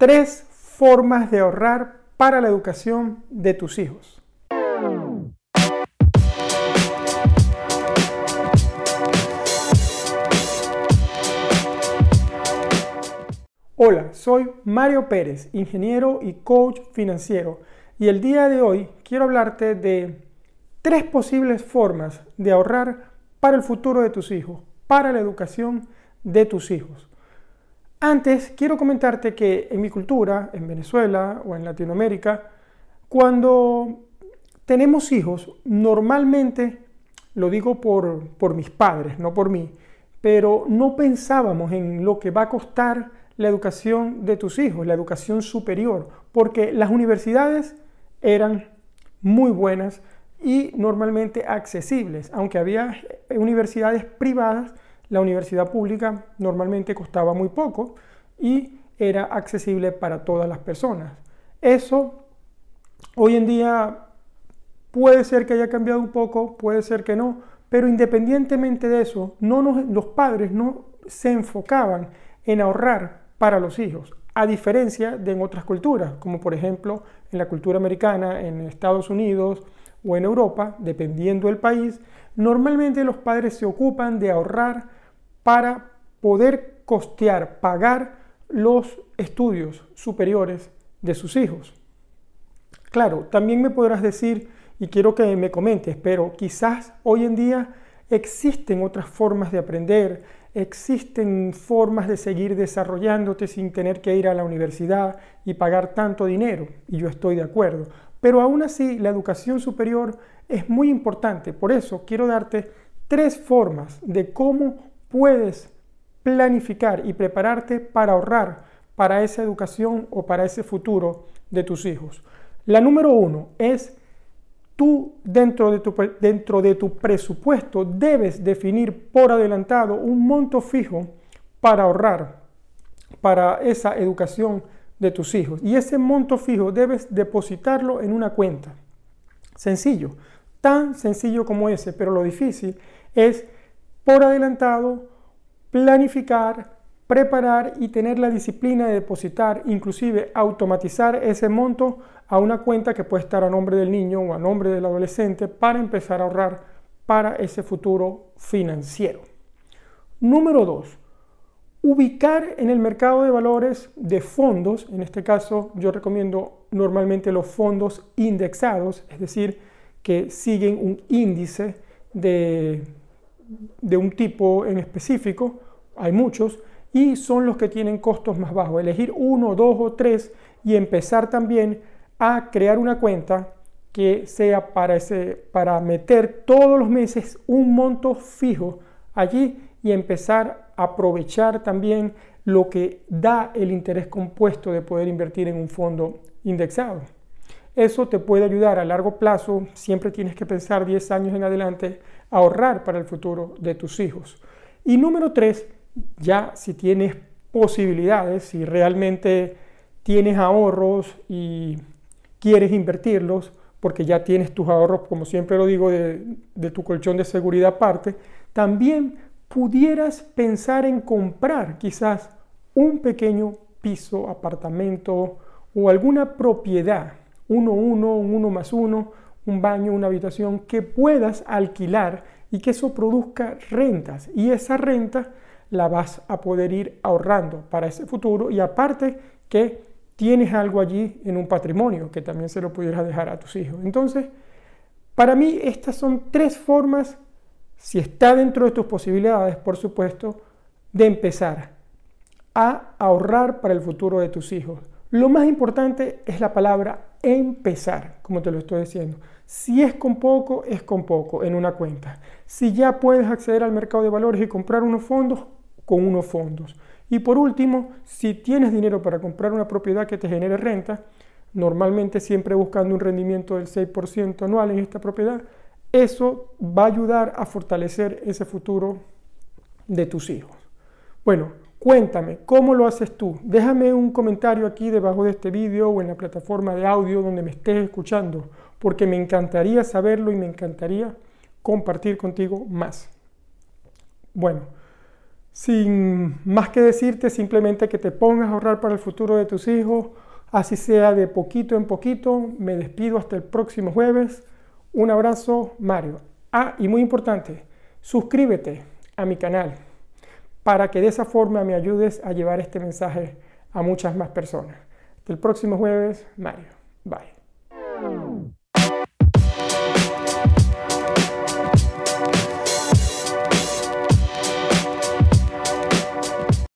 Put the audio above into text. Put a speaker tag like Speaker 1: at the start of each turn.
Speaker 1: tres formas de ahorrar para la educación de tus hijos. Hola, soy Mario Pérez, ingeniero y coach financiero, y el día de hoy quiero hablarte de tres posibles formas de ahorrar para el futuro de tus hijos, para la educación de tus hijos. Antes, quiero comentarte que en mi cultura, en Venezuela o en Latinoamérica, cuando tenemos hijos, normalmente, lo digo por, por mis padres, no por mí, pero no pensábamos en lo que va a costar la educación de tus hijos, la educación superior, porque las universidades eran muy buenas y normalmente accesibles, aunque había universidades privadas la universidad pública normalmente costaba muy poco y era accesible para todas las personas. Eso hoy en día puede ser que haya cambiado un poco, puede ser que no, pero independientemente de eso, no los padres no se enfocaban en ahorrar para los hijos, a diferencia de en otras culturas, como por ejemplo en la cultura americana, en Estados Unidos o en Europa, dependiendo del país, normalmente los padres se ocupan de ahorrar para poder costear, pagar los estudios superiores de sus hijos. Claro, también me podrás decir, y quiero que me comentes, pero quizás hoy en día existen otras formas de aprender, existen formas de seguir desarrollándote sin tener que ir a la universidad y pagar tanto dinero, y yo estoy de acuerdo. Pero aún así, la educación superior es muy importante, por eso quiero darte tres formas de cómo puedes planificar y prepararte para ahorrar para esa educación o para ese futuro de tus hijos. La número uno es tú dentro de tu, dentro de tu presupuesto debes definir por adelantado un monto fijo para ahorrar para esa educación de tus hijos. Y ese monto fijo debes depositarlo en una cuenta. Sencillo, tan sencillo como ese, pero lo difícil es por adelantado, planificar, preparar y tener la disciplina de depositar, inclusive automatizar ese monto a una cuenta que puede estar a nombre del niño o a nombre del adolescente para empezar a ahorrar para ese futuro financiero. Número dos, ubicar en el mercado de valores de fondos, en este caso yo recomiendo normalmente los fondos indexados, es decir, que siguen un índice de de un tipo en específico, hay muchos, y son los que tienen costos más bajos. Elegir uno, dos o tres y empezar también a crear una cuenta que sea para, ese, para meter todos los meses un monto fijo allí y empezar a aprovechar también lo que da el interés compuesto de poder invertir en un fondo indexado. Eso te puede ayudar a largo plazo, siempre tienes que pensar 10 años en adelante, ahorrar para el futuro de tus hijos. Y número tres, ya si tienes posibilidades, si realmente tienes ahorros y quieres invertirlos, porque ya tienes tus ahorros, como siempre lo digo, de, tu colchón de seguridad aparte, también pudieras pensar en comprar quizás un pequeño piso, apartamento o alguna propiedad uno, uno, un uno más uno, un baño, una habitación, que puedas alquilar y que eso produzca rentas. Y esa renta la vas a poder ir ahorrando para ese futuro y aparte que tienes algo allí en un patrimonio que también se lo pudieras dejar a tus hijos. Entonces, para mí estas son tres formas, si está dentro de tus posibilidades, por supuesto, de empezar a ahorrar para el futuro de tus hijos. Lo más importante es la palabra empezar, como te lo estoy diciendo. Si es con poco, es con poco en una cuenta. Si ya puedes acceder al mercado de valores y comprar unos fondos, con unos fondos. Y por último, si tienes dinero para comprar una propiedad que te genere renta, normalmente siempre buscando un rendimiento del 6% anual en esta propiedad, eso va a ayudar a fortalecer ese futuro de tus hijos. Bueno, Cuéntame, ¿cómo lo haces tú? Déjame un comentario aquí debajo de este vídeo o en la plataforma de audio donde me estés escuchando, porque me encantaría saberlo y me encantaría compartir contigo más. Bueno, Sin más que decirte, simplemente que te pongas a ahorrar para el futuro de tus hijos, así sea de poquito en poquito. Me despido hasta el próximo jueves. Un abrazo, Mario. Ah, y muy importante, suscríbete a mi canal para que de esa forma me ayudes a llevar este mensaje a muchas más personas. Hasta el próximo jueves, Mario. Bye.